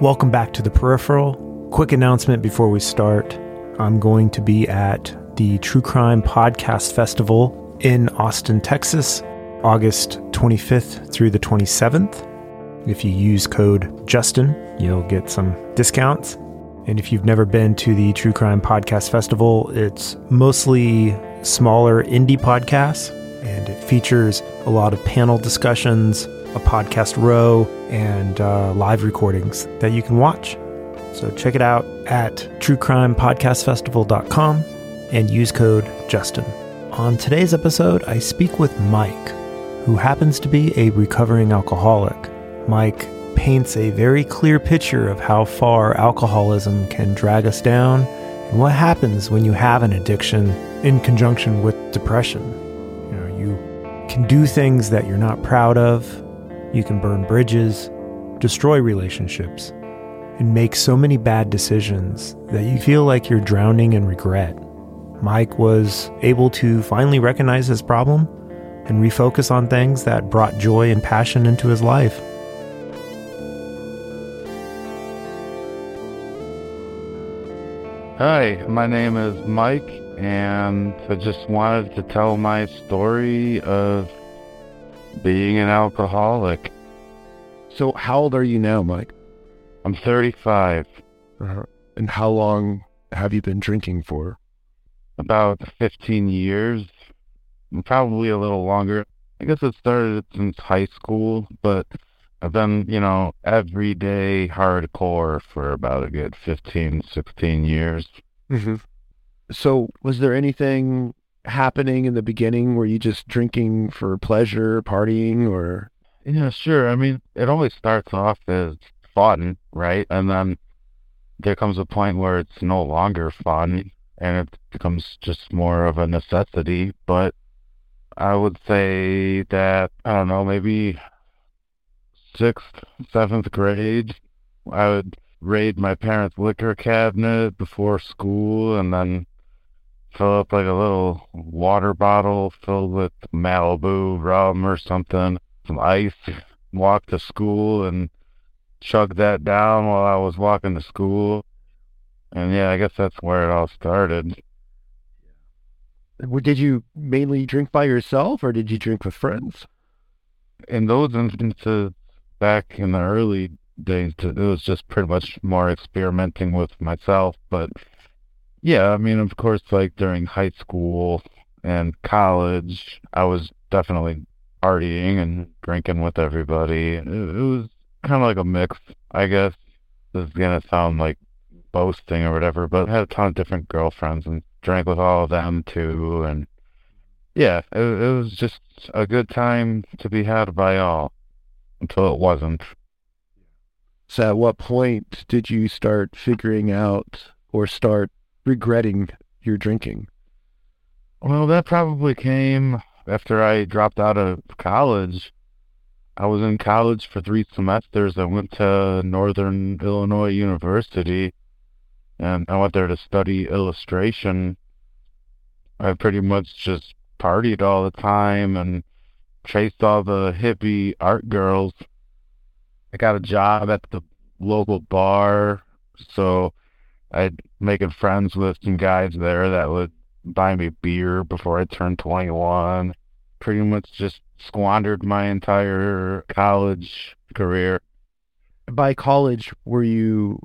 Welcome back to the peripheral. Quick announcement before we start. I'm going to be at the True Crime Podcast Festival in Austin, Texas, August 25th through the 27th. If you use code Justin, you'll get some discounts. And if you've never been to the True Crime Podcast Festival, it's mostly smaller indie podcasts and it features a lot of panel discussions, a podcast row, and uh, live recordings that you can watch. So check it out at truecrimepodcastfestival.com and use code Justin. On today's episode, I speak with Mike, who happens to be a recovering alcoholic. Mike paints a very clear picture of how far alcoholism can drag us down and what happens when you have an addiction in conjunction with depression. You know, you can do things that you're not proud of, you can burn bridges, destroy relationships, and make so many bad decisions that you feel like you're drowning in regret. Mike was able to finally recognize his problem and refocus on things that brought joy and passion into his life. Hi, my name is Mike, and I just wanted to tell my story of being an alcoholic. So, how old are you now, Mike? I'm 35, Uh, and how long have you been drinking for? about 15 years, probably a little longer. I guess it started since high school, but I've been, you know, everyday hardcore for about a good 15, 16 years. Mm-hmm. So, was there anything happening in the beginning? Were you just drinking for pleasure, partying, or? Yeah, sure. I mean, it always starts off as fun, right? And then there comes a point where it's no longer fun and it becomes just more of a necessity. But I would say that, I don't know, maybe sixth, seventh grade, I would raid my parents' liquor cabinet before school and then fill up like a little water bottle filled with Malibu rum or something, some ice, walk to school and chug that down while I was walking to school. And yeah, I guess that's where it all started. Did you mainly drink by yourself, or did you drink with friends? In those instances, back in the early days, it was just pretty much more experimenting with myself. But yeah, I mean, of course, like during high school and college, I was definitely partying and drinking with everybody. It, it was kind of like a mix, I guess. This is gonna sound like boasting or whatever, but I had a ton of different girlfriends and drank with all of them too. And yeah, it, it was just a good time to be had by all until it wasn't. So, at what point did you start figuring out or start regretting your drinking? Well, that probably came after I dropped out of college. I was in college for three semesters. I went to Northern Illinois University and I went there to study illustration. I pretty much just partied all the time and chased all the hippie art girls. I got a job at the local bar, so I'd making friends with some guys there that would buy me beer before I turned 21. Pretty much just squandered my entire college career. By college, were you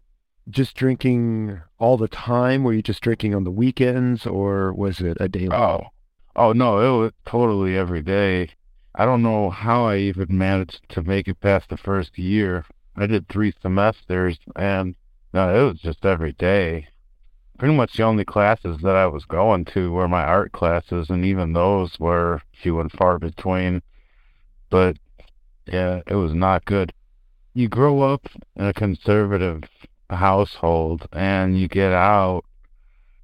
just drinking all the time? Were you just drinking on the weekends, or was it a daily? Oh, oh no, it was totally every day. I don't know how I even managed to make it past the first year. I did three semesters, and no, it was just every day. Pretty much the only classes that I was going to were my art classes, and even those were few and far between. But yeah, it was not good. you grow up in a conservative household and you get out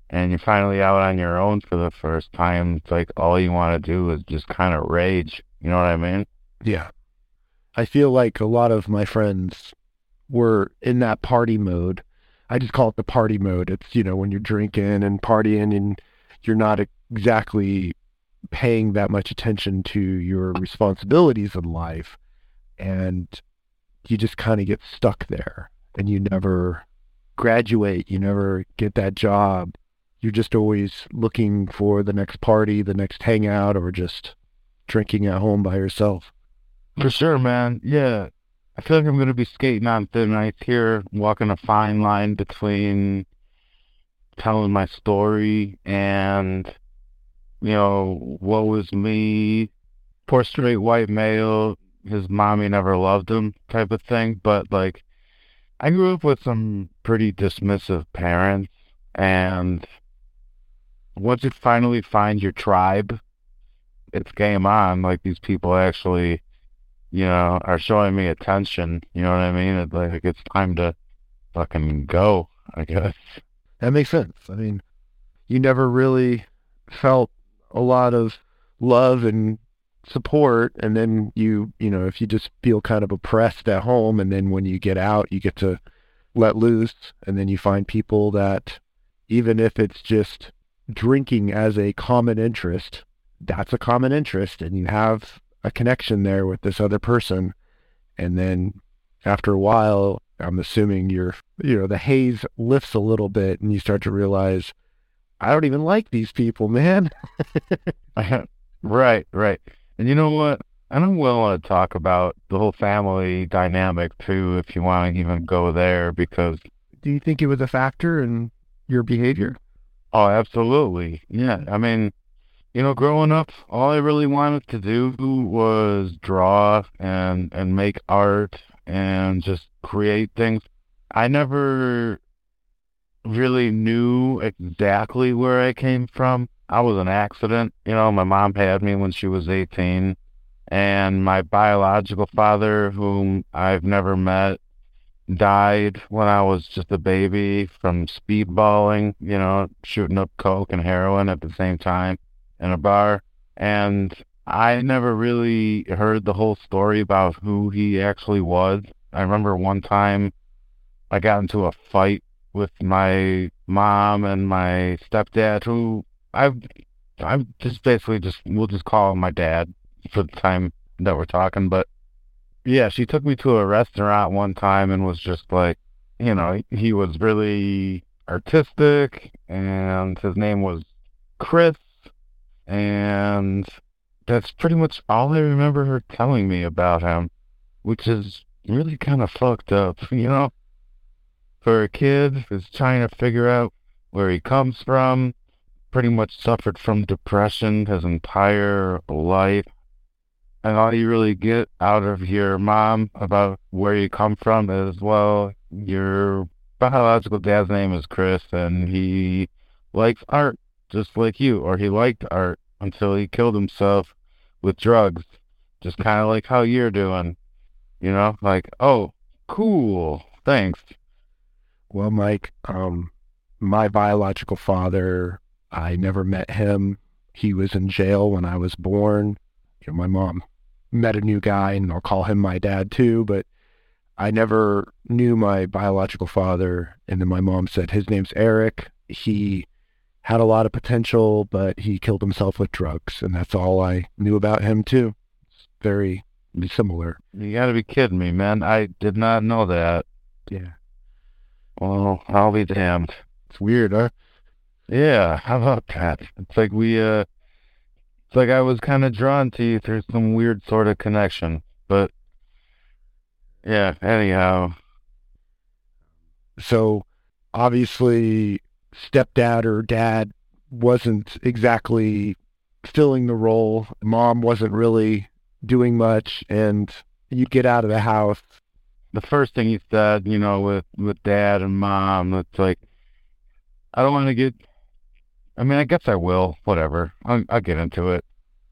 and you're finally out on your own for the first time. It's like all you want to do is just kind of rage. You know what I mean? Yeah. I feel like a lot of my friends were in that party mode. I just call it the party mode. It's, you know, when you're drinking and partying and you're not exactly paying that much attention to your responsibilities in life. And you just kind of get stuck there and you never graduate. You never get that job. You're just always looking for the next party, the next hangout, or just drinking at home by yourself. For sure, man. Yeah. I feel like I'm going to be skating on thin ice here, walking a fine line between telling my story and, you know, what was me, poor straight white male, his mommy never loved him type of thing. But, like, I grew up with some pretty dismissive parents, and once you finally find your tribe, it's game on. Like, these people actually you know, are showing me attention. You know what I mean? It's like it's time to fucking go, I guess. That makes sense. I mean, you never really felt a lot of love and support and then you, you know, if you just feel kind of oppressed at home and then when you get out, you get to let loose and then you find people that even if it's just drinking as a common interest, that's a common interest and you have a connection there with this other person. And then after a while, I'm assuming you're, you know, the haze lifts a little bit and you start to realize, I don't even like these people, man. right, right. And you know what? I don't want to talk about the whole family dynamic too, if you want to even go there, because. Do you think it was a factor in your behavior? Oh, absolutely. Yeah. I mean, you know, growing up, all I really wanted to do was draw and and make art and just create things. I never really knew exactly where I came from. I was an accident. You know, my mom had me when she was 18, and my biological father, whom I've never met, died when I was just a baby from speedballing, you know, shooting up coke and heroin at the same time in a bar, and I never really heard the whole story about who he actually was. I remember one time I got into a fight with my mom and my stepdad, who I've I'm just basically just we'll just call him my dad for the time that we're talking. But yeah, she took me to a restaurant one time and was just like, you know, he was really artistic, and his name was Chris, and that's pretty much all I remember her telling me about him, which is really kind of fucked up, you know? For a kid who's trying to figure out where he comes from, pretty much suffered from depression his entire life. And all you really get out of your mom about where you come from is, well, your biological dad's name is Chris and he likes art just like you, or he liked art until he killed himself with drugs, just kind of like how you're doing. You know, like, oh, cool, thanks. Well, Mike, um, my biological father, I never met him. He was in jail when I was born. You know, my mom met a new guy, and I'll call him my dad too, but I never knew my biological father. And then my mom said his name's Eric. He had a lot of potential, but he killed himself with drugs, and that's all I knew about him too. It's very similar. You got to be kidding me, man! I did not know that. Yeah. Well, I'll be damned. It's weird, huh? Yeah. How about that? It's like we, uh, it's like I was kind of drawn to you through some weird sort of connection, but yeah. Anyhow. So, obviously, stepdad or dad wasn't exactly filling the role. Mom wasn't really doing much, and you get out of the house. The first thing he said, you know, with with dad and mom, it's like, I don't want to get. I mean, I guess I will. Whatever. I'll, I'll get into it.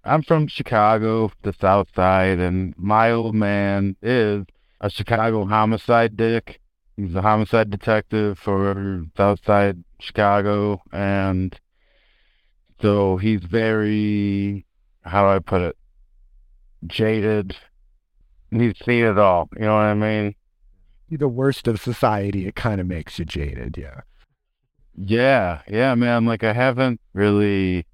I'm from Chicago, the South Side, and my old man is a Chicago homicide dick. He's a homicide detective for Southside Chicago, and so he's very, how do I put it, jaded. He's seen it all. You know what I mean? The worst of society. It kind of makes you jaded. Yeah. Yeah, yeah, man. Like I haven't really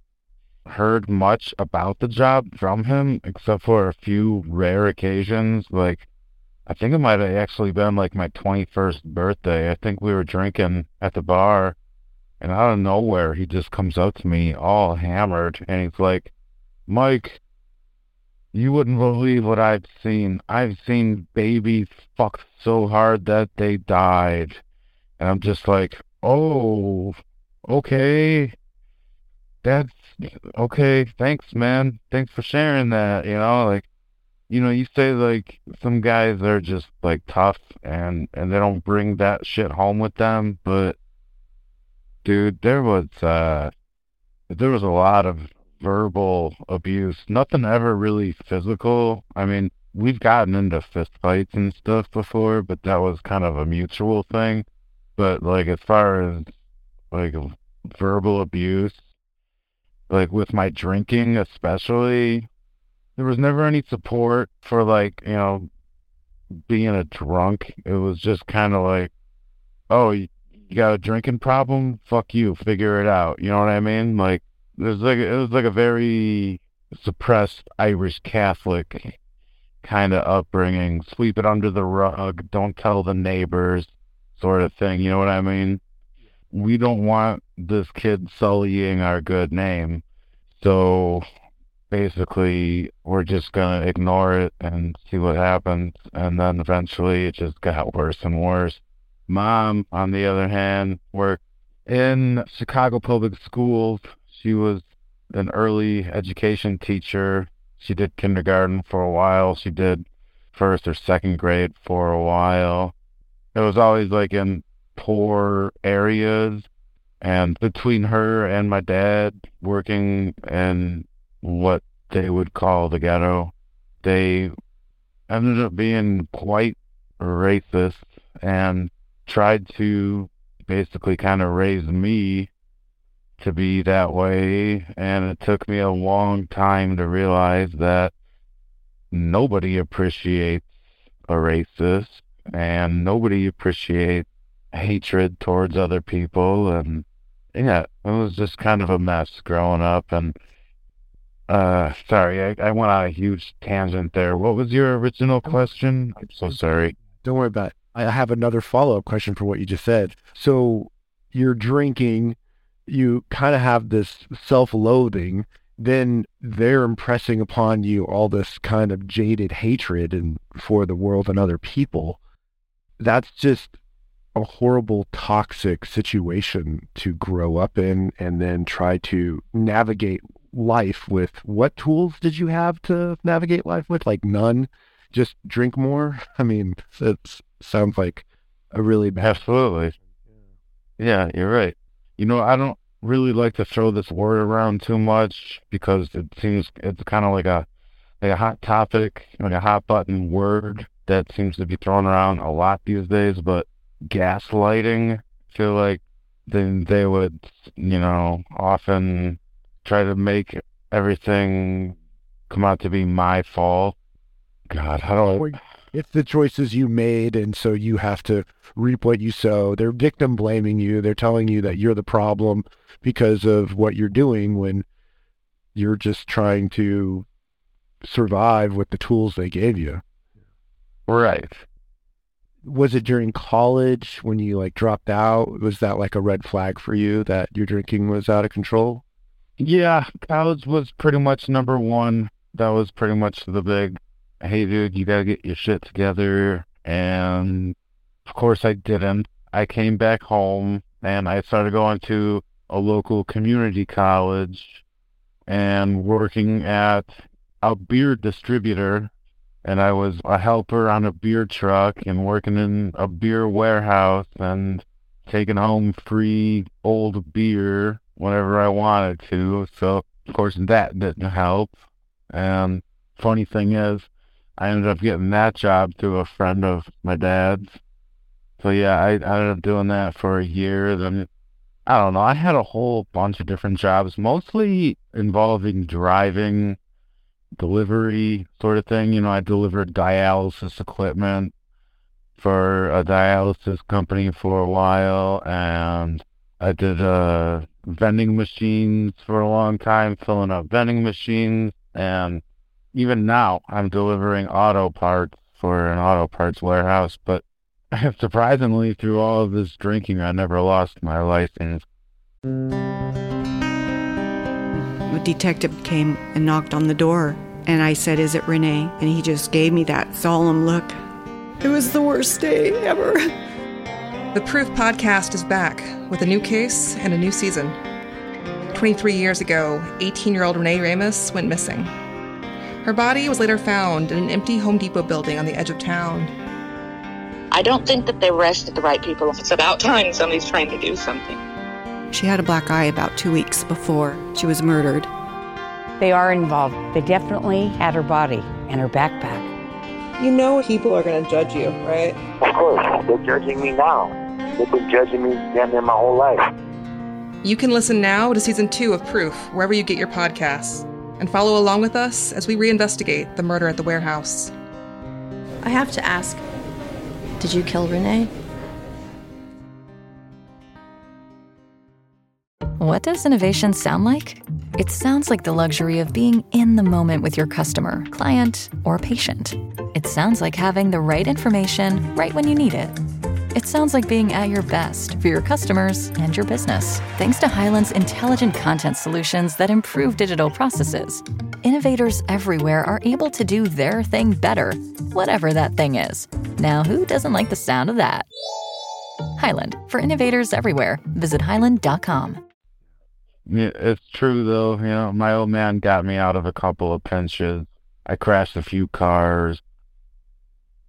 heard much about the job from him except for a few rare occasions. Like I think it might have actually been like my 21st birthday. I think we were drinking at the bar and out of nowhere he just comes up to me all hammered and he's like, "Mike, you wouldn't believe what I've seen. I've seen babies fuck so hard that they died." And I'm just like, "Oh, okay." That's okay. Thanks, man. Thanks for sharing that. You know, like, you know, you say like some guys are just like tough and and they don't bring that shit home with them, but dude, there was uh there was a lot of verbal abuse. Nothing ever really physical. I mean, we've gotten into fist fights and stuff before, but that was kind of a mutual thing. But like as far as like verbal abuse, like with my drinking especially, there was never any support for like, you know, being a drunk. It was just kind of like, oh, you, you got a drinking problem? Fuck you, figure it out. You know what I mean? Like there's like it was like a very suppressed Irish Catholic kind of upbringing. Sweep it under the rug, don't tell the neighbors, sort of thing. You know what I mean? We don't want this kid sullying our good name. So basically, we're just going to ignore it and see what happens. And then eventually it just got worse and worse. Mom, on the other hand, worked in Chicago public schools. She was an early education teacher. She did kindergarten for a while. She did first or second grade for a while. It was always like in poor areas. And between her and my dad working in what they would call the ghetto, they ended up being quite racist and tried to basically kind of raise me to be that way. And it took me a long time to realize that nobody appreciates a racist and nobody appreciates hatred towards other people. And yeah, it was just kind of a mess growing up. And uh, sorry, I, I went on a huge tangent there. What was your original question? I'm so sorry. Don't worry about it. I have another follow up question for what you just said. So you're drinking, you kind of have this self loathing, then they're impressing upon you all this kind of jaded hatred and for the world and other people. That's just a horrible toxic situation to grow up in and then try to navigate life with? What tools did you have to navigate life with? Like none? Just drink more? I mean it sounds like a really bad absolutely. yeah you're right. You know i don't really like to throw this word around too much because it seems it's kind of like a like a hot topic like a hot button word that seems to be thrown around a lot these days but gaslighting. I feel like then they would, you know, often try to make everything come out to be my fault. God, how do I? It's the choices you made, and so you have to reap what you sow. They're victim blaming you. They're telling you that you're the problem because of what you're doing when you're just trying to survive with the tools they gave you. Right was it during college when you like dropped out? Was that like a red flag for you that your drinking was out of control? Yeah, college was pretty much number one. That was pretty much the big, hey, dude, you gotta get your shit together. And of course, I didn't. I came back home and I started going to a local community college and working at a beer distributor and I was a helper on a beer truck and working in a beer warehouse and taking home free old beer whenever I wanted to. So of course that didn't help. And funny thing is, I ended up getting that job through a friend of my dad's. So yeah, I, I ended up doing that for a year. Then I don't know. I had a whole bunch of different jobs, mostly involving driving, delivery sort of thing. You know, I delivered dialysis equipment for a dialysis company for a while, and I did uh, vending machines for a long time, filling up vending machines, and even now I'm delivering auto parts for an auto parts warehouse. But surprisingly, through all of this drinking, I never lost my license. A detective came and knocked on the door, and I said, Is it Renee? And he just gave me that solemn look. It was the worst day ever. The Proof podcast is back with a new case and a new season. 23 years ago, 18 year old Renee Ramos went missing. Her body was later found in an empty Home Depot building on the edge of town. I don't think that they arrested the right people. It's about time somebody's trying to do something. She had a black eye about two weeks before she was murdered. They are involved. They definitely had her body and her backpack. You know people are going to judge you, right? Of course. They're judging me now. They've been judging me damn near my whole life. You can listen now to season two of Proof wherever you get your podcasts and follow along with us as we reinvestigate the murder at the warehouse. I have to ask Did you kill Renee? What does innovation sound like? It sounds like the luxury of being in the moment with your customer, client, or patient. It sounds like having the right information right when you need it. It sounds like being at your best for your customers and your business, thanks to Hyland's intelligent content solutions that improve digital processes. Innovators everywhere are able to do their thing better, whatever that thing is. Now, who doesn't like the sound of that? Hyland, for innovators everywhere, visit hyland.com. It's true though. You know, my old man got me out of a couple of pinches. I crashed a few cars,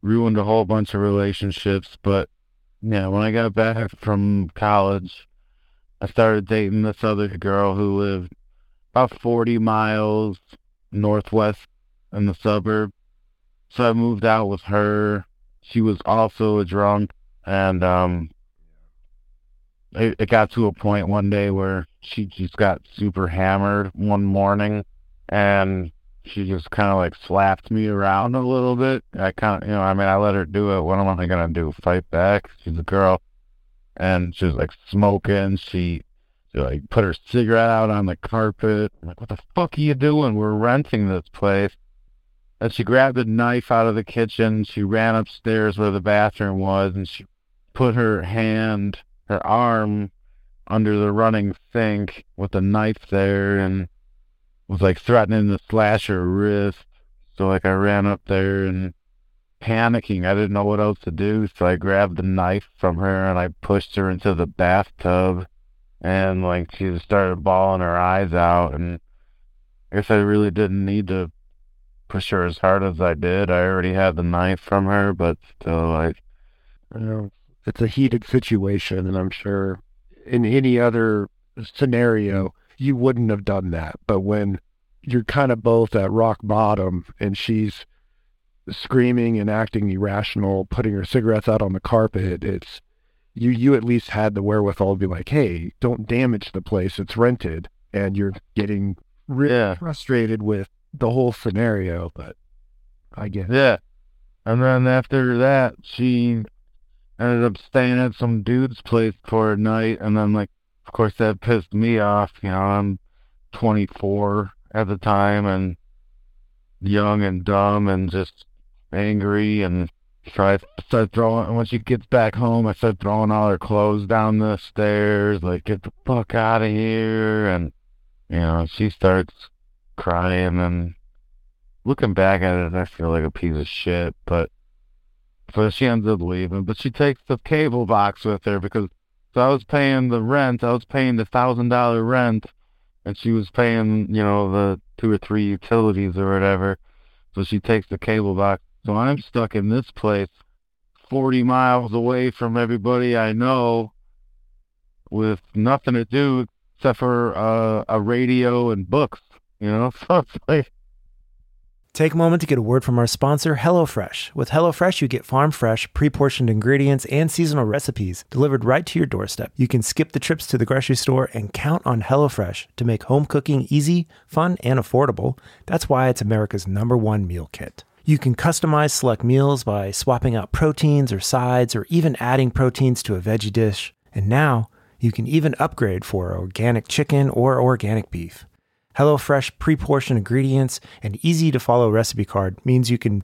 ruined a whole bunch of relationships. But yeah, when I got back from college, I started dating this other girl who lived about 40 miles northwest in the suburb. So I moved out with her. She was also a drunk, and um, it, it got to a point one day where she just got super hammered one morning and she just kind of like slapped me around a little bit. I kind of, you know, I mean, I let her do it. What am I to do? Fight back? She's a girl. And she was like smoking. She, she like put her cigarette out on the carpet. I'm like, what the fuck are you doing? We're renting this place. And she grabbed a knife out of the kitchen. She ran upstairs where the bathroom was and she put her hand, her arm under the running sink with a knife there and was like threatening to slash her wrist. So like I ran up there and panicking. I didn't know what else to do. So I grabbed the knife from her and I pushed her into the bathtub and like she just started bawling her eyes out and I guess I really didn't need to push her as hard as I did. I already had the knife from her, but still like you know, it's a heated situation and I'm sure in any other scenario, you wouldn't have done that. But when you're kind of both at rock bottom and she's screaming and acting irrational, putting her cigarettes out on the carpet, it's you you at least had the wherewithal to be like, hey, don't damage the place. It's rented. And you're getting really Yeah. frustrated with the whole scenario, but I get it. Yeah. And then after that, she ended up staying at some dude's place for a night. And then, like, of course, that pissed me off. You know, I'm 24 at the time and young and dumb and just angry. And I start throwing, Once she gets back home, I start throwing all her clothes down the stairs, like, get the fuck out of here. And, you know, she starts crying and looking back at it, I feel like a piece of shit, but so she ends up leaving. But she takes the cable box with her because so I was paying the rent, I was paying the thousand dollar rent, and she was paying, you know, the two or three utilities or whatever. So she takes the cable box. So I'm stuck in this place, forty miles away from everybody I know, with nothing to do except for uh, a radio and books. You know, so it's like Take a moment to get a word from our sponsor, HelloFresh. With HelloFresh, you get farm fresh, pre portioned ingredients and seasonal recipes delivered right to your doorstep. You can skip the trips to the grocery store and count on HelloFresh to make home cooking easy, fun, and affordable. That's why it's America's number one meal kit. You can customize select meals by swapping out proteins or sides or even adding proteins to a veggie dish. And now, you can even upgrade for organic chicken or organic beef. HelloFresh pre-portioned ingredients and easy to follow recipe card means you can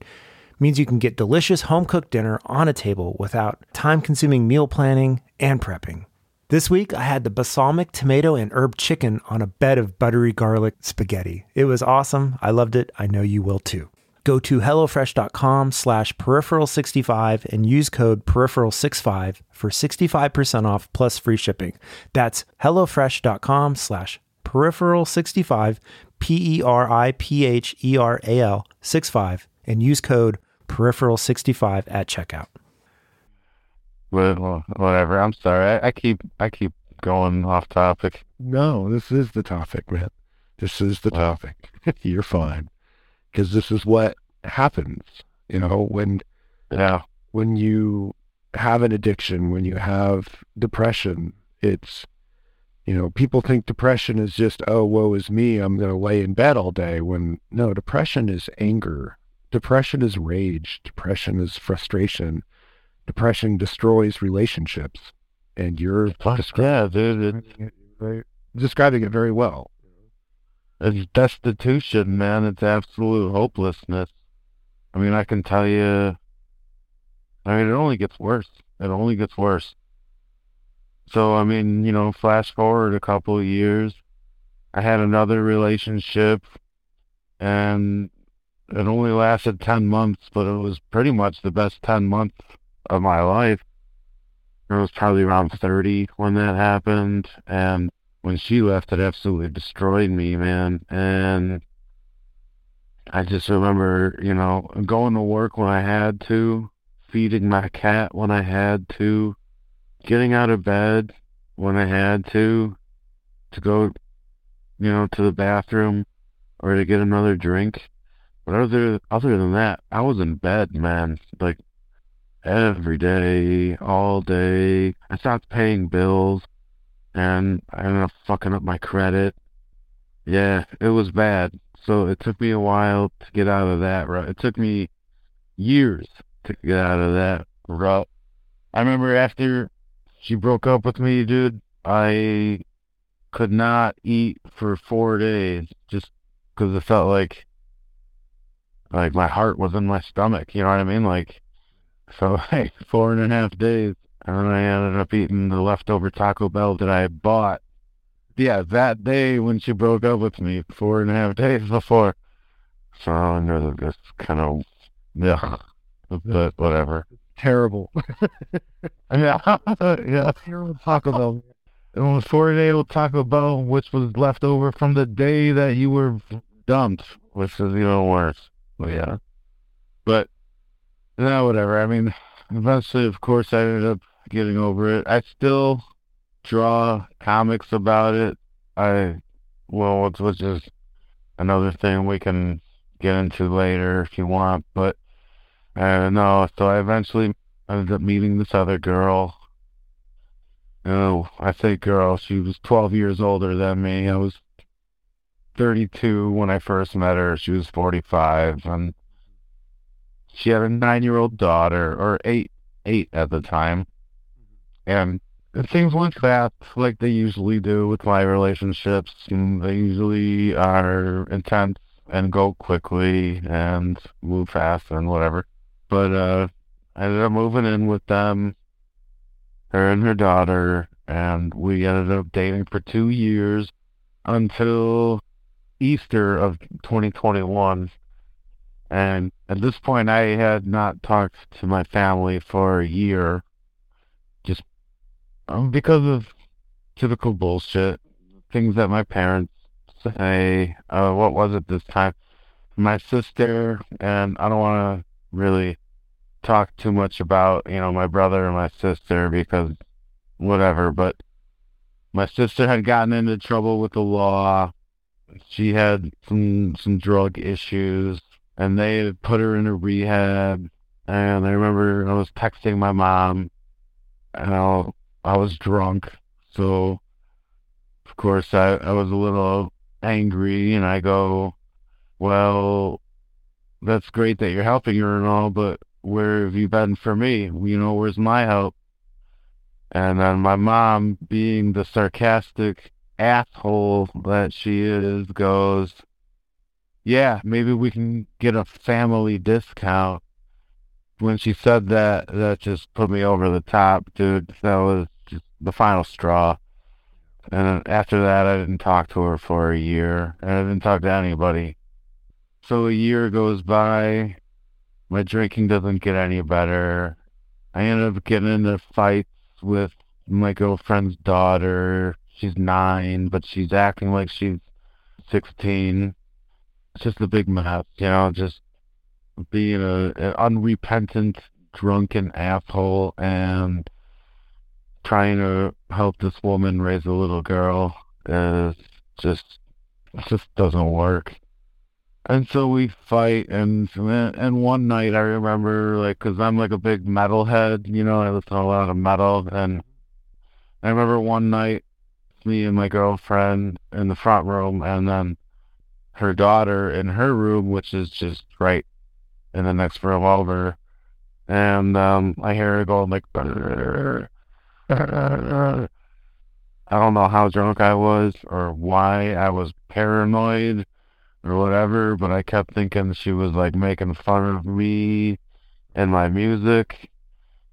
means you can get delicious home cooked dinner on a table without time-consuming meal planning and prepping. This week I had the balsamic tomato and herb chicken on a bed of buttery garlic spaghetti. It was awesome. I loved it. I know you will too. Go to HelloFresh.com slash peripheral65 and use code peripheral65 for 65% off plus free shipping. That's HelloFresh.com slash peripheral65, P E R I P H E R A L 65, and use code peripheral65 at checkout. Well, whatever. I'm sorry. I, I keep I keep going off topic. No, this is the topic, man. This is the topic. You're fine. Because this is what happens, you know, when Yeah. when you have an addiction, when you have depression, it's you know, people think depression is just, oh, woe is me, I'm going to lay in bed all day. When no, depression is anger. Depression is rage. Depression is frustration. Depression destroys relationships. And you're descri- Yeah, dude. Very- describing it very well. it's destitution, man. It's absolute hopelessness. I mean, I can tell you. I mean, it only gets worse. It only gets worse. So, I mean, you know, flash forward a couple of years, I had another relationship, and it only lasted 10 months, but it was pretty much the best 10 months of my life. I was probably around 30 when that happened, and when she left, it absolutely destroyed me, man. And I just remember, you know, going to work when I had to, feeding my cat when I had to, getting out of bed when I had to, to go, you know, to the bathroom or to get another drink. But other other than that, I was in bed, man. Like every day, all day. I stopped paying bills and I ended up fucking up my credit. Yeah, it was bad. So it took me a while to get out of that rut. It took me years to get out of that rut. I remember after she broke up with me, dude, I could not eat for four days just because it felt like like my heart was in my stomach. You know what I mean? Like, so like four and a half days, and then I ended up eating the leftover Taco Bell that I bought. Yeah, that day when she broke up with me, four and a half days before. So I know just kind of, yeah, but whatever. Terrible. Yeah, yeah. Terrible Taco Bell. It was four day old Taco Bell, which was left over from the day that you were dumped, which is even worse. But yeah. But, no, whatever. I mean, eventually, of course, I ended up getting over it. I still draw comics about it. I, well, which is another thing we can get into later if you want. But, uh, no, so I eventually ended up meeting this other girl. Oh, I say girl, she was 12 years older than me. I was 32 when I first met her. She was 45, and she had a nine-year-old daughter, or eight, eight at the time. And it seems went fast, like they usually do with my relationships. And they usually are intense and go quickly and move fast and whatever. But uh, I ended up moving in with them, her and her daughter, and we ended up dating for two years until Easter of 2021. And at this point, I had not talked to my family for a year, just um, because of typical bullshit, things that my parents say. Uh, what was it this time? My sister, and I don't want to really talk too much about, you know, my brother and my sister because whatever, but my sister had gotten into trouble with the law. She had some some drug issues and they had put her in a rehab. And I remember I was texting my mom, and I, I was drunk, so of course I, I was a little angry, and I go, well, that's great that you're helping her and all, but where have you been for me? You know, where's my help? And then my mom, being the sarcastic asshole that she is, goes, Yeah, maybe we can get a family discount. When she said that, that just put me over the top, dude. That was just the final straw. And after that, I didn't talk to her for a year, and I didn't talk to anybody. So a year goes by, my drinking doesn't get any better. I end up getting into fights with my girlfriend's daughter. She's nine, but she's acting like she's 16. It's just a big mess, you know, just being a, an unrepentant, drunken asshole and trying to help this woman raise a little girl is just, just doesn't work. And so we fight, and and one night I remember, like, cause I'm like a big metalhead, you know, I listen to a lot of metal, and I remember one night, me and my girlfriend in the front room, and then her daughter in her room, which is just right in the next room over, and um, I hear her going like, I don't know how drunk I was or why I was paranoid or whatever, but I kept thinking she was like making fun of me and my music.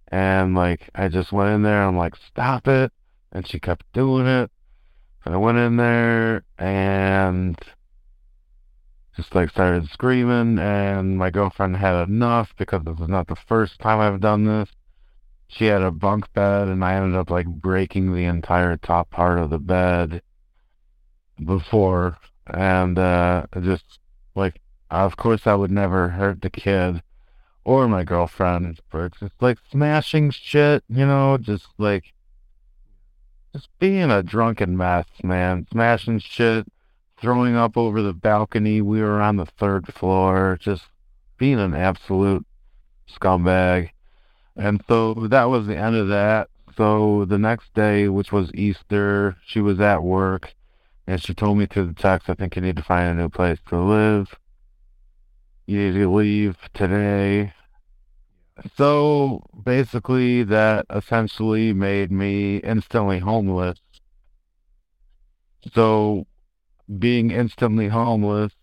And like I just went in there, I'm like, stop it. And she kept doing it. And I went in there and just like started screaming and my girlfriend had enough because this was not the first time I've done this. She had a bunk bed and I ended up like breaking the entire top part of the bed before and uh, just like, of course, I would never hurt the kid or my girlfriend, but just like smashing shit, you know, just like, just being a drunken mess, man, smashing shit, throwing up over the balcony. We were on the third floor, just being an absolute scumbag. And so that was the end of that. So the next day, which was Easter, she was at work and she told me through the text, I think you need to find a new place to live. You need to leave today. So basically, that essentially made me instantly homeless. So being instantly homeless,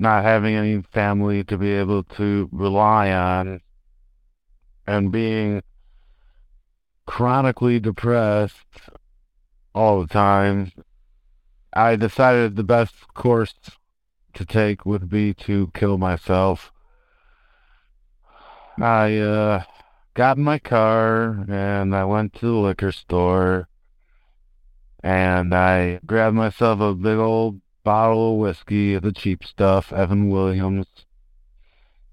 not having any family to be able to rely on, and being chronically depressed all the time I decided the best course to take would be to kill myself. I uh, got in my car and I went to the liquor store and I grabbed myself a big old bottle of whiskey, the cheap stuff, Evan Williams.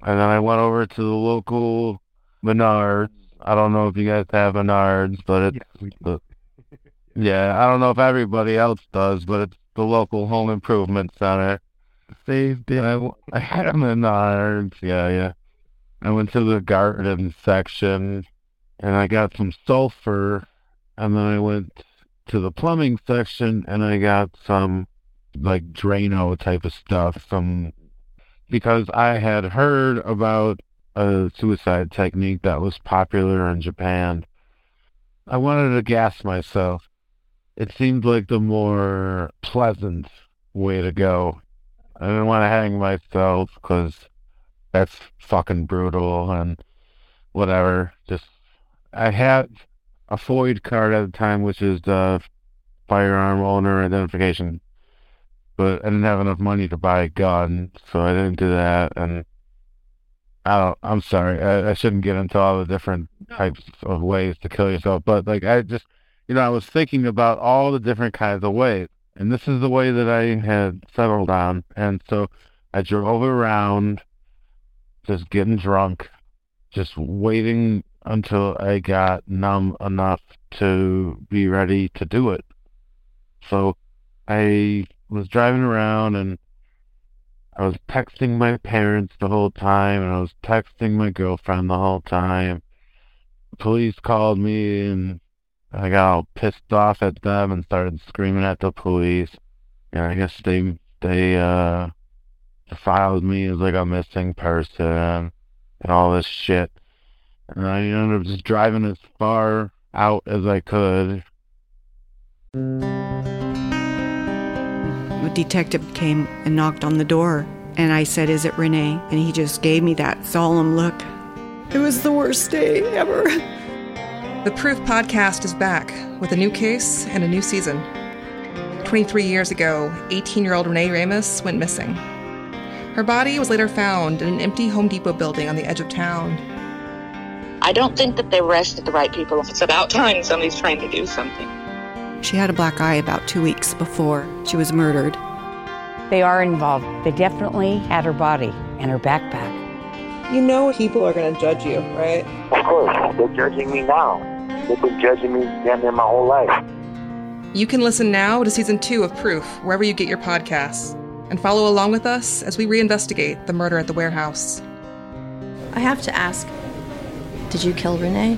And then I went over to the local Menards. I don't know if you guys have Menards, but it's the, yeah, I don't know if everybody else does, but it's the local home improvement center. They've been, I, I had them in the yeah, yeah. I went to the garden section and I got some sulfur and then I went to the plumbing section and I got some like Drano type of stuff, some because I had heard about a suicide technique that was popular in Japan. I wanted to gas myself it seemed like the more pleasant way to go. I didn't want to hang myself because that's fucking brutal and whatever. Just I had a FOID card at the time, which is the firearm owner identification, but I didn't have enough money to buy a gun, so I didn't do that. And I don't. I'm sorry. I, I shouldn't get into all the different types of ways to kill yourself, but like I just you know, I was thinking about all the different kinds of ways. And this is the way that I had settled on. And so I drove around just getting drunk, just waiting until I got numb enough to be ready to do it. So I was driving around and I was texting my parents the whole time, and I was texting my girlfriend the whole time. Police called me, and I got all pissed off at them and started screaming at the police. And I guess they they uh filed me as like a missing person and all this shit. And I ended up just driving as far out as I could. A detective came and knocked on the door, and I said, Is it Renee? And he just gave me that solemn look. It was the worst day ever. The Proof podcast is back with a new case and a new season. 23 years ago, 18 year old Renee Ramos went missing. Her body was later found in an empty Home Depot building on the edge of town. I don't think that they arrested the right people. It's about time somebody's trying to do something. She had a black eye about two weeks before she was murdered. They are involved. They definitely had her body and her backpack. You know people are going to judge you, right? Of course, they're judging me now. They've been judging me damn near my whole life. You can listen now to season two of Proof wherever you get your podcasts and follow along with us as we reinvestigate the murder at the warehouse. I have to ask Did you kill Renee?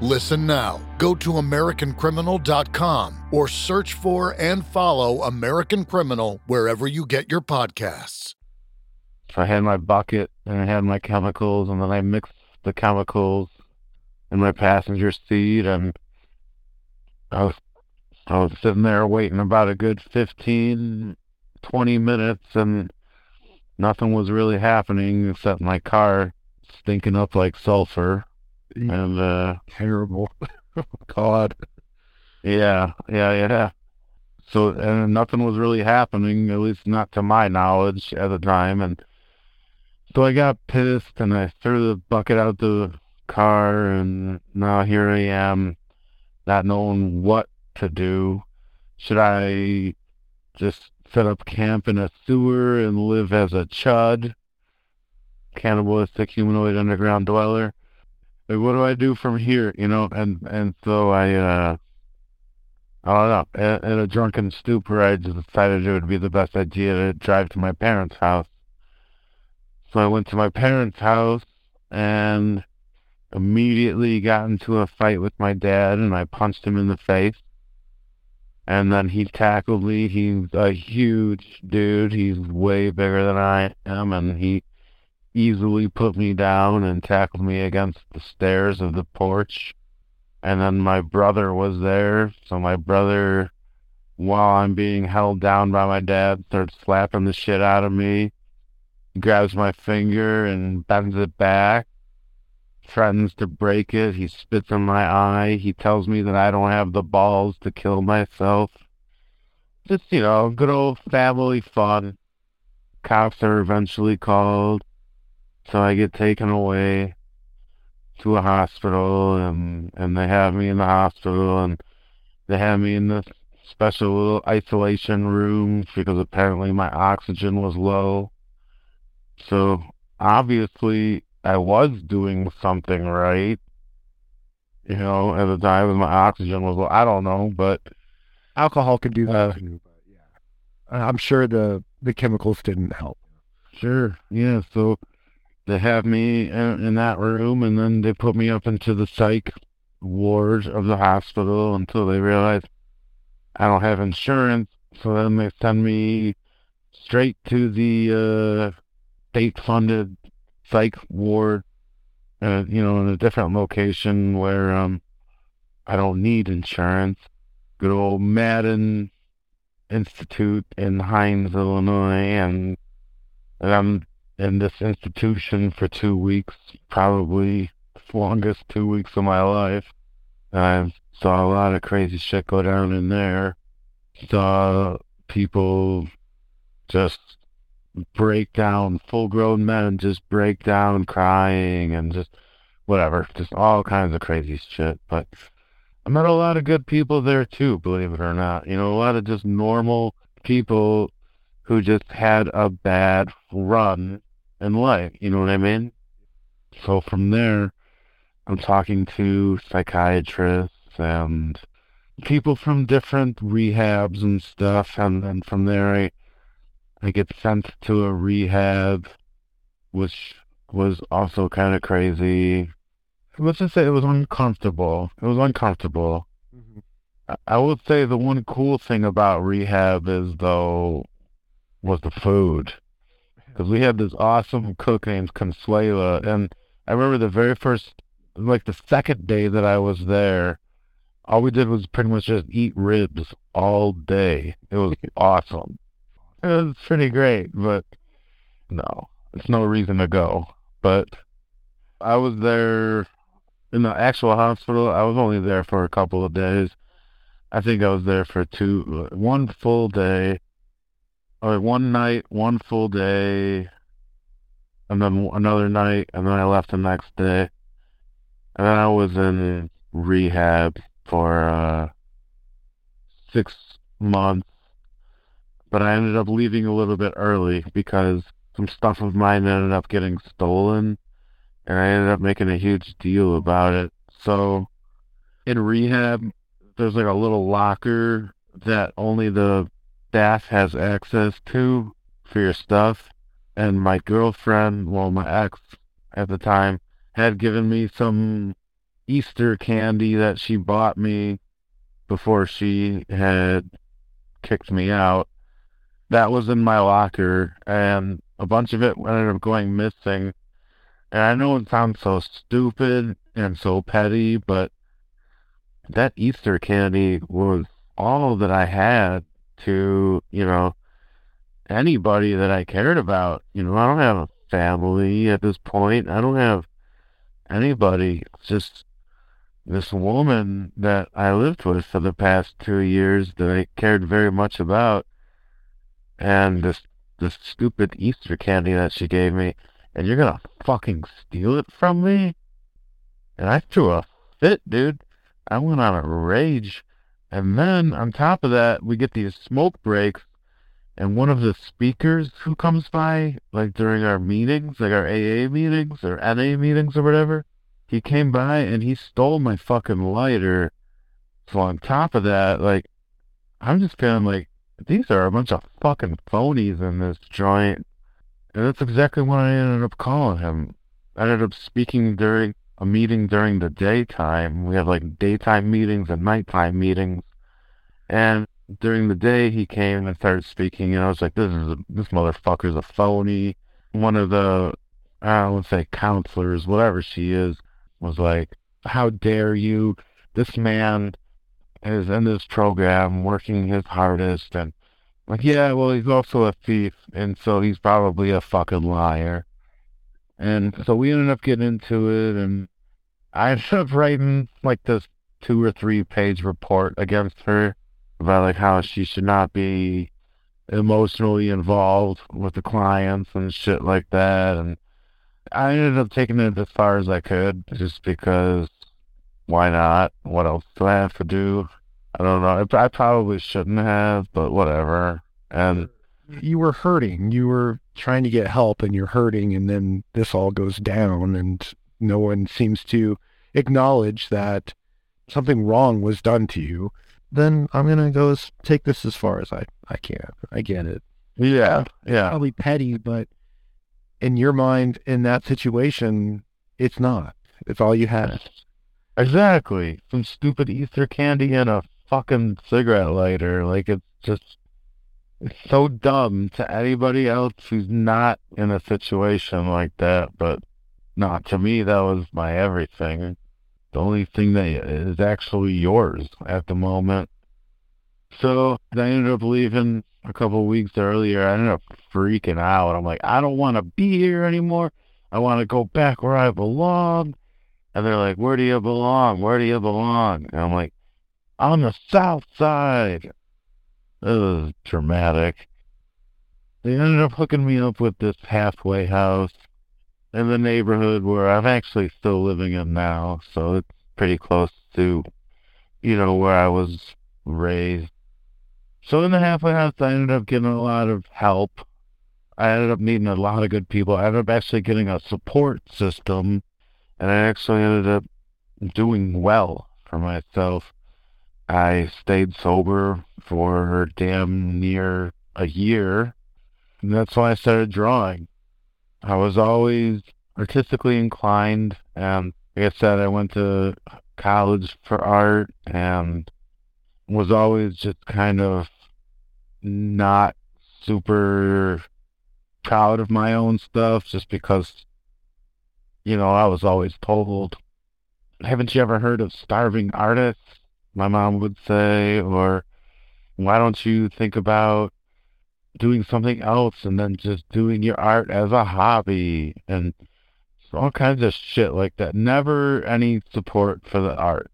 Listen now. Go to AmericanCriminal.com or search for and follow American Criminal wherever you get your podcasts. So I had my bucket and I had my chemicals, and then I mixed the chemicals in my passenger seat, and I was I was sitting there waiting about a good 15, 20 minutes, and nothing was really happening except my car stinking up like sulfur. And uh terrible. God. Yeah, yeah, yeah. So and nothing was really happening, at least not to my knowledge at the time. And so I got pissed and I threw the bucket out the car and now here I am not knowing what to do. Should I just set up camp in a sewer and live as a chud? Cannibalistic humanoid underground dweller? Like, what do I do from here? You know, and and so I, uh, I don't know. In, in a drunken stupor, I decided it would be the best idea to drive to my parents' house. So I went to my parents' house and immediately got into a fight with my dad, and I punched him in the face. And then he tackled me. He's a huge dude. He's way bigger than I am, and he easily put me down and tackled me against the stairs of the porch. And then my brother was there. So my brother, while I'm being held down by my dad, starts slapping the shit out of me. Grabs my finger and bends it back. Threatens to break it. He spits in my eye. He tells me that I don't have the balls to kill myself. Just, you know, good old family fun. Cops are eventually called. So I get taken away to a hospital and and they have me in the hospital and they have me in this special little isolation room because apparently my oxygen was low. So obviously I was doing something right. You know, at the time my oxygen was low. I don't know, but alcohol could do that. Uh, yeah. I'm sure the the chemicals didn't help. Sure. Yeah, so they have me in, in that room and then they put me up into the psych ward of the hospital until they realize I don't have insurance. So then they send me straight to the uh, state funded psych ward uh, you know, in a different location where um, I don't need insurance. Good old Madden Institute in Hines, Illinois, and, and I'm in this institution for two weeks, probably longest two weeks of my life. I saw a lot of crazy shit go down in there. Saw people just break down, full grown men just break down crying and just whatever, just all kinds of crazy shit. But I met a lot of good people there too, believe it or not. You know, a lot of just normal people who just had a bad run in life. You know what I mean? So from there, I'm talking to psychiatrists and people from different rehabs and stuff. And then from there, I, I get sent to a rehab, which was also kind of crazy. Let's just say it was uncomfortable. It was uncomfortable. Mm-hmm. I, I would say the one cool thing about rehab is, though, was the food because we had this awesome cook named Consuela, and I remember the very first, like the second day that I was there, all we did was pretty much just eat ribs all day. It was awesome. It was pretty great, but no, it's no reason to go. But I was there in the actual hospital. I was only there for a couple of days. I think I was there for two, one full day or one night, one full day, and then another night, and then I left the next day. And then I was in rehab for uh, six months, but I ended up leaving a little bit early because some stuff of mine ended up getting stolen, and I ended up making a huge deal about it. So in rehab, there's like a little locker that only the staff has access to for your stuff. And my girlfriend, well, my ex at the time, had given me some Easter candy that she bought me before she had kicked me out. That was in my locker, and a bunch of it ended up going missing. And I know it sounds so stupid and so petty, but that Easter candy was all that I had to, you know, anybody that I cared about. You know, I don't have a family at this point. I don't have anybody. It's just this woman that I lived with for the past two years that I cared very much about, and this this stupid Easter candy that she gave me, and you're gonna fucking steal it from me? And I threw a fit, dude. I went on a rage. And then on top of that, we get these smoke breaks, and one of the speakers who comes by, like during our meetings, like our AA meetings or NA meetings or whatever, he came by and he stole my fucking lighter. So on top of that, like, I'm just feeling like these are a bunch of fucking phonies in this joint. And that's exactly what I ended up calling him. I ended up speaking during a meeting during the daytime. We have like daytime meetings and nighttime meetings. And during the day, he came and started speaking, and I was like, "This is a, this motherfucker's a phony." One of the I to say counselors, whatever she is, was like, "How dare you? This man is in this program working his hardest." And like, yeah, well, he's also a thief, and so he's probably a fucking liar. And so we ended up getting into it, and I ended up writing like this two or three page report against her about like how she should not be emotionally involved with the clients and shit like that. And I ended up taking it as far as I could just because why not? What else do I have to do? I don't know. I probably shouldn't have, but whatever. And you were hurting. You were trying to get help and you're hurting and then this all goes down and no one seems to acknowledge that something wrong was done to you, then I'm gonna go as, take this as far as I, I can. I get it. Yeah, yeah. Probably petty, but in your mind, in that situation, it's not. It's all you had. Exactly. Some stupid Easter candy and a fucking cigarette lighter. Like it's just it's so dumb to anybody else who's not in a situation like that, but No, to me, that was my everything. The only thing that is actually yours at the moment. So I ended up leaving a couple weeks earlier. I ended up freaking out. I'm like, I don't want to be here anymore. I want to go back where I belong. And they're like, Where do you belong? Where do you belong? And I'm like, On the south side. It was dramatic. They ended up hooking me up with this halfway house in the neighborhood where I'm actually still living in now. So it's pretty close to, you know, where I was raised. So in the halfway house, I ended up getting a lot of help. I ended up meeting a lot of good people. I ended up actually getting a support system, and I actually ended up doing well for myself. I stayed sober for damn near a year, and that's why I started drawing. I was always artistically inclined, and like I said, I went to college for art and was always just kind of not super proud of my own stuff just because, you know, I was always told, haven't you ever heard of starving artists? My mom would say, or why don't you think about doing something else and then just doing your art as a hobby and all kinds of shit like that. Never any support for the art.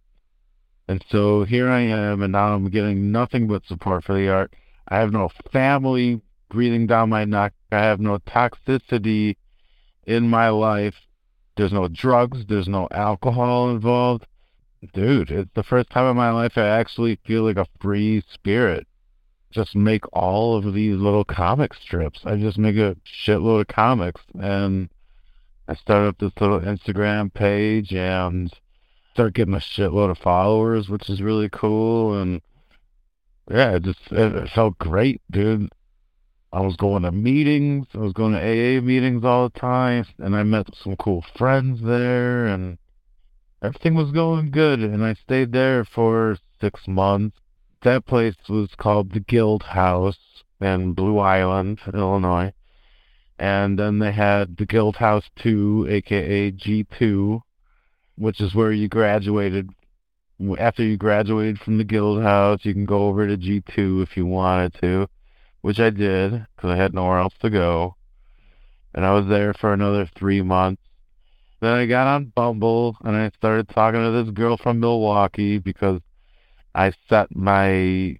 And so here I am, and now I'm getting nothing but support for the art. I have no family breathing down my neck. I have no toxicity in my life. There's no drugs. There's no alcohol involved. Dude, it's the first time in my life I actually feel like a free spirit. Just make all of these little comic strips. I just make a shitload of comics. And I started up this little Instagram page and start getting a shitload of followers, which is really cool. And yeah, it just it felt great, dude. I was going to meetings. I was going to AA meetings all the time, and I met some cool friends there, and everything was going good. And I stayed there for six months. That place was called the Guildhaus in Blue Island, Illinois. And then they had the Guildhaus 2, aka G2, which is where you graduated after you graduated from the Guildhaus, you can go over to G2 if you wanted to, which I did because I had nowhere else to go. And I was there for another three months. Then I got on Bumble and I started talking to this girl from Milwaukee because I set my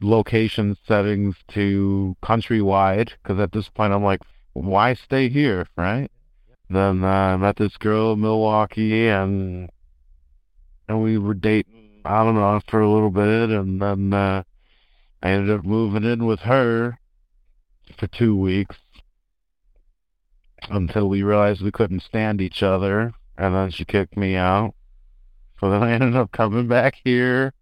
location settings to countrywide because at this point I'm like, why stay here, right? Then uh, I met this girl in Milwaukee and and we were dating on and off for a little bit, and then uh, I ended up moving in with her for two weeks until we realized we couldn't stand each other, and then she kicked me out. So then I ended up coming back here,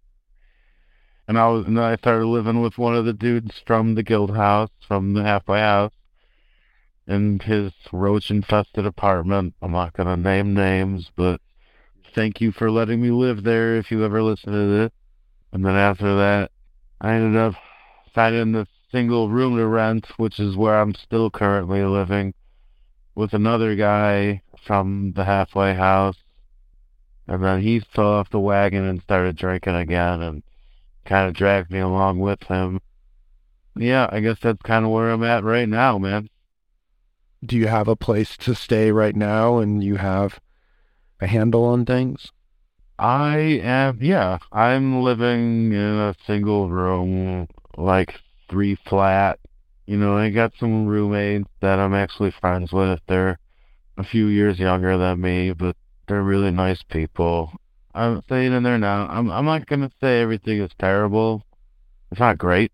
and I was and then I started living with one of the dudes from the Guildhaus, from the halfway house, in his roach infested apartment. I'm not gonna name names, but thank you for letting me live there if you ever listen to this. And then after that, I ended up finding the single room to rent, which is where I'm still currently living, with another guy from the halfway house. And then he fell off the wagon and started drinking again and kind of dragged me along with him. Yeah, I guess that's kind of where I'm at right now, man. Do you have a place to stay right now and you have a handle on things? I am, yeah. I'm living in a single room, like three flat. You know, I got some roommates that I'm actually friends with. They're a few years younger than me, but they're really nice people. I'm staying in there now. I'm I'm not gonna say everything is terrible. It's not great.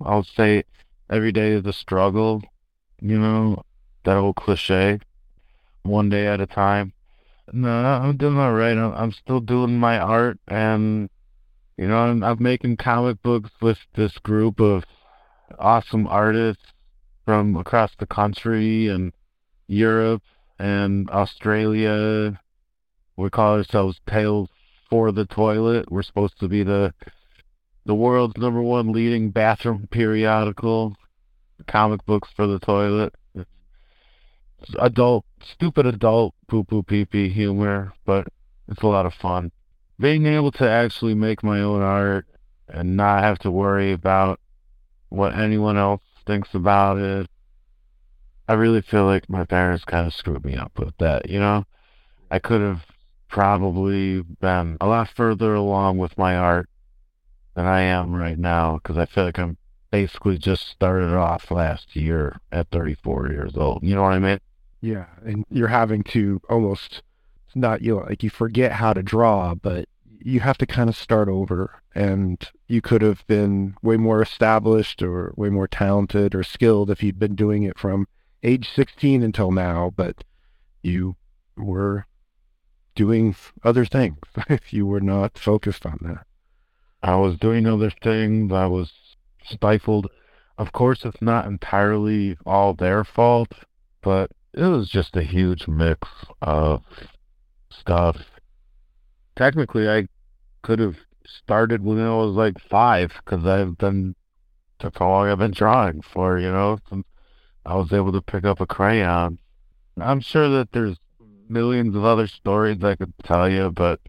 I'll say every day is a struggle. You know, that old cliche. One day at a time. No, I'm doing all right. I'm, I'm still doing my art, and you know, I'm, I'm making comic books with this group of awesome artists from across the country and Europe and Australia. We call ourselves Tales for the Toilet. We're supposed to be the the world's number one leading bathroom periodical, comic books for the toilet. adult, stupid adult poo poo pee pee humor, but it's a lot of fun. Being able to actually make my own art and not have to worry about what anyone else thinks about it. I really feel like my parents kind of screwed me up with that, you know? I could have probably been a lot further along with my art than I am right now because I feel like I'm basically just started off last year at 34 years old. You know what I mean? Yeah, and you're having to almost not you know, like you forget how to draw, but you have to kind of start over and you could have been way more established or way more talented or skilled if you'd been doing it from age 16 until now, but you were doing other things. If you were not focused on that. I was doing other things. I was stifled. Of course, it's not entirely all their fault, but it was just a huge mix of stuff. Technically, I could have started when I was like five because I've been that's how long I've been drawing for, you know. I was able to pick up a crayon. I'm sure that there's millions of other stories I could tell you, but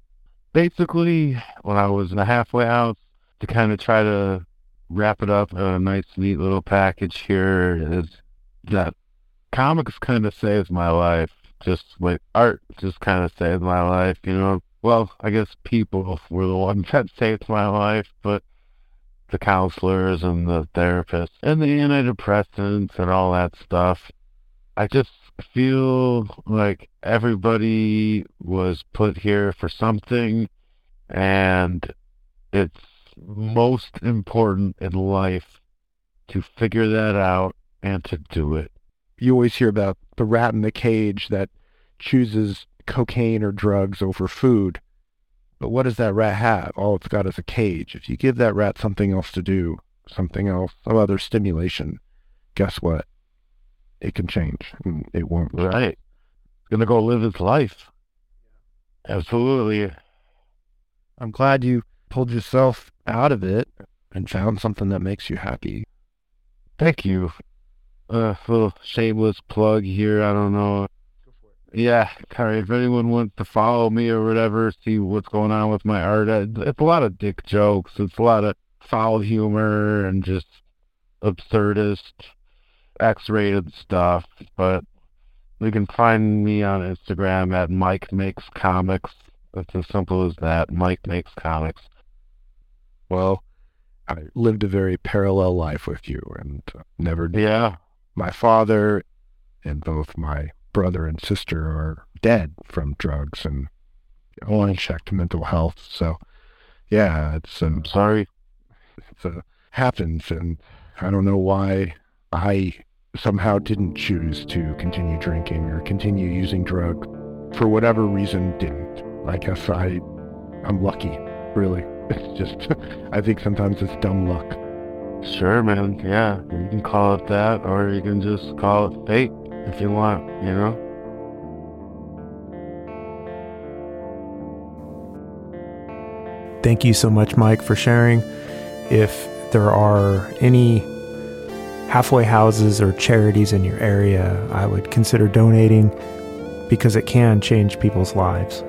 basically, when I was in a halfway house, to kind of try to wrap it up in a nice, neat little package here is that comics kind of saves my life. Just like art just kind of saves my life, you know. Well, I guess people were the ones that saved my life, but the counselors and the therapists and the antidepressants and all that stuff. I just feel like everybody was put here for something and it's most important in life to figure that out and to do it. You always hear about the rat in the cage that chooses cocaine or drugs over food. But what does that rat have? All it's got is a cage. If you give that rat something else to do, something else, some other stimulation, guess what? It can change. It won't. Right. It's going to go live its life. Absolutely. I'm glad you pulled yourself out of it and found something that makes you happy. Thank you. A uh, little shameless plug here. I don't know. Yeah, if anyone wants to follow me or whatever, see what's going on with my art, it's a lot of dick jokes. It's a lot of foul humor and just absurdist, X-rated stuff. But you can find me on Instagram at Mike Makes Comics. It's as simple as that. Mike Makes Comics. Well, I lived a very parallel life with you and never. Yeah. My father and both my brother and sister are dead from drugs and unchecked mental health. So, yeah, it's. Um, I'm sorry. It uh, happens, and I don't know why I somehow didn't choose to continue drinking or continue using drug. For whatever reason, didn't. I guess I, I'm lucky, really. It's just, I think sometimes it's dumb luck. Sure, man. Yeah, you can call it that, or you can just call it fate if you want, you know? Thank you so much, Mike, for sharing. If there are any halfway houses or charities in your area, I would consider donating because it can change people's lives.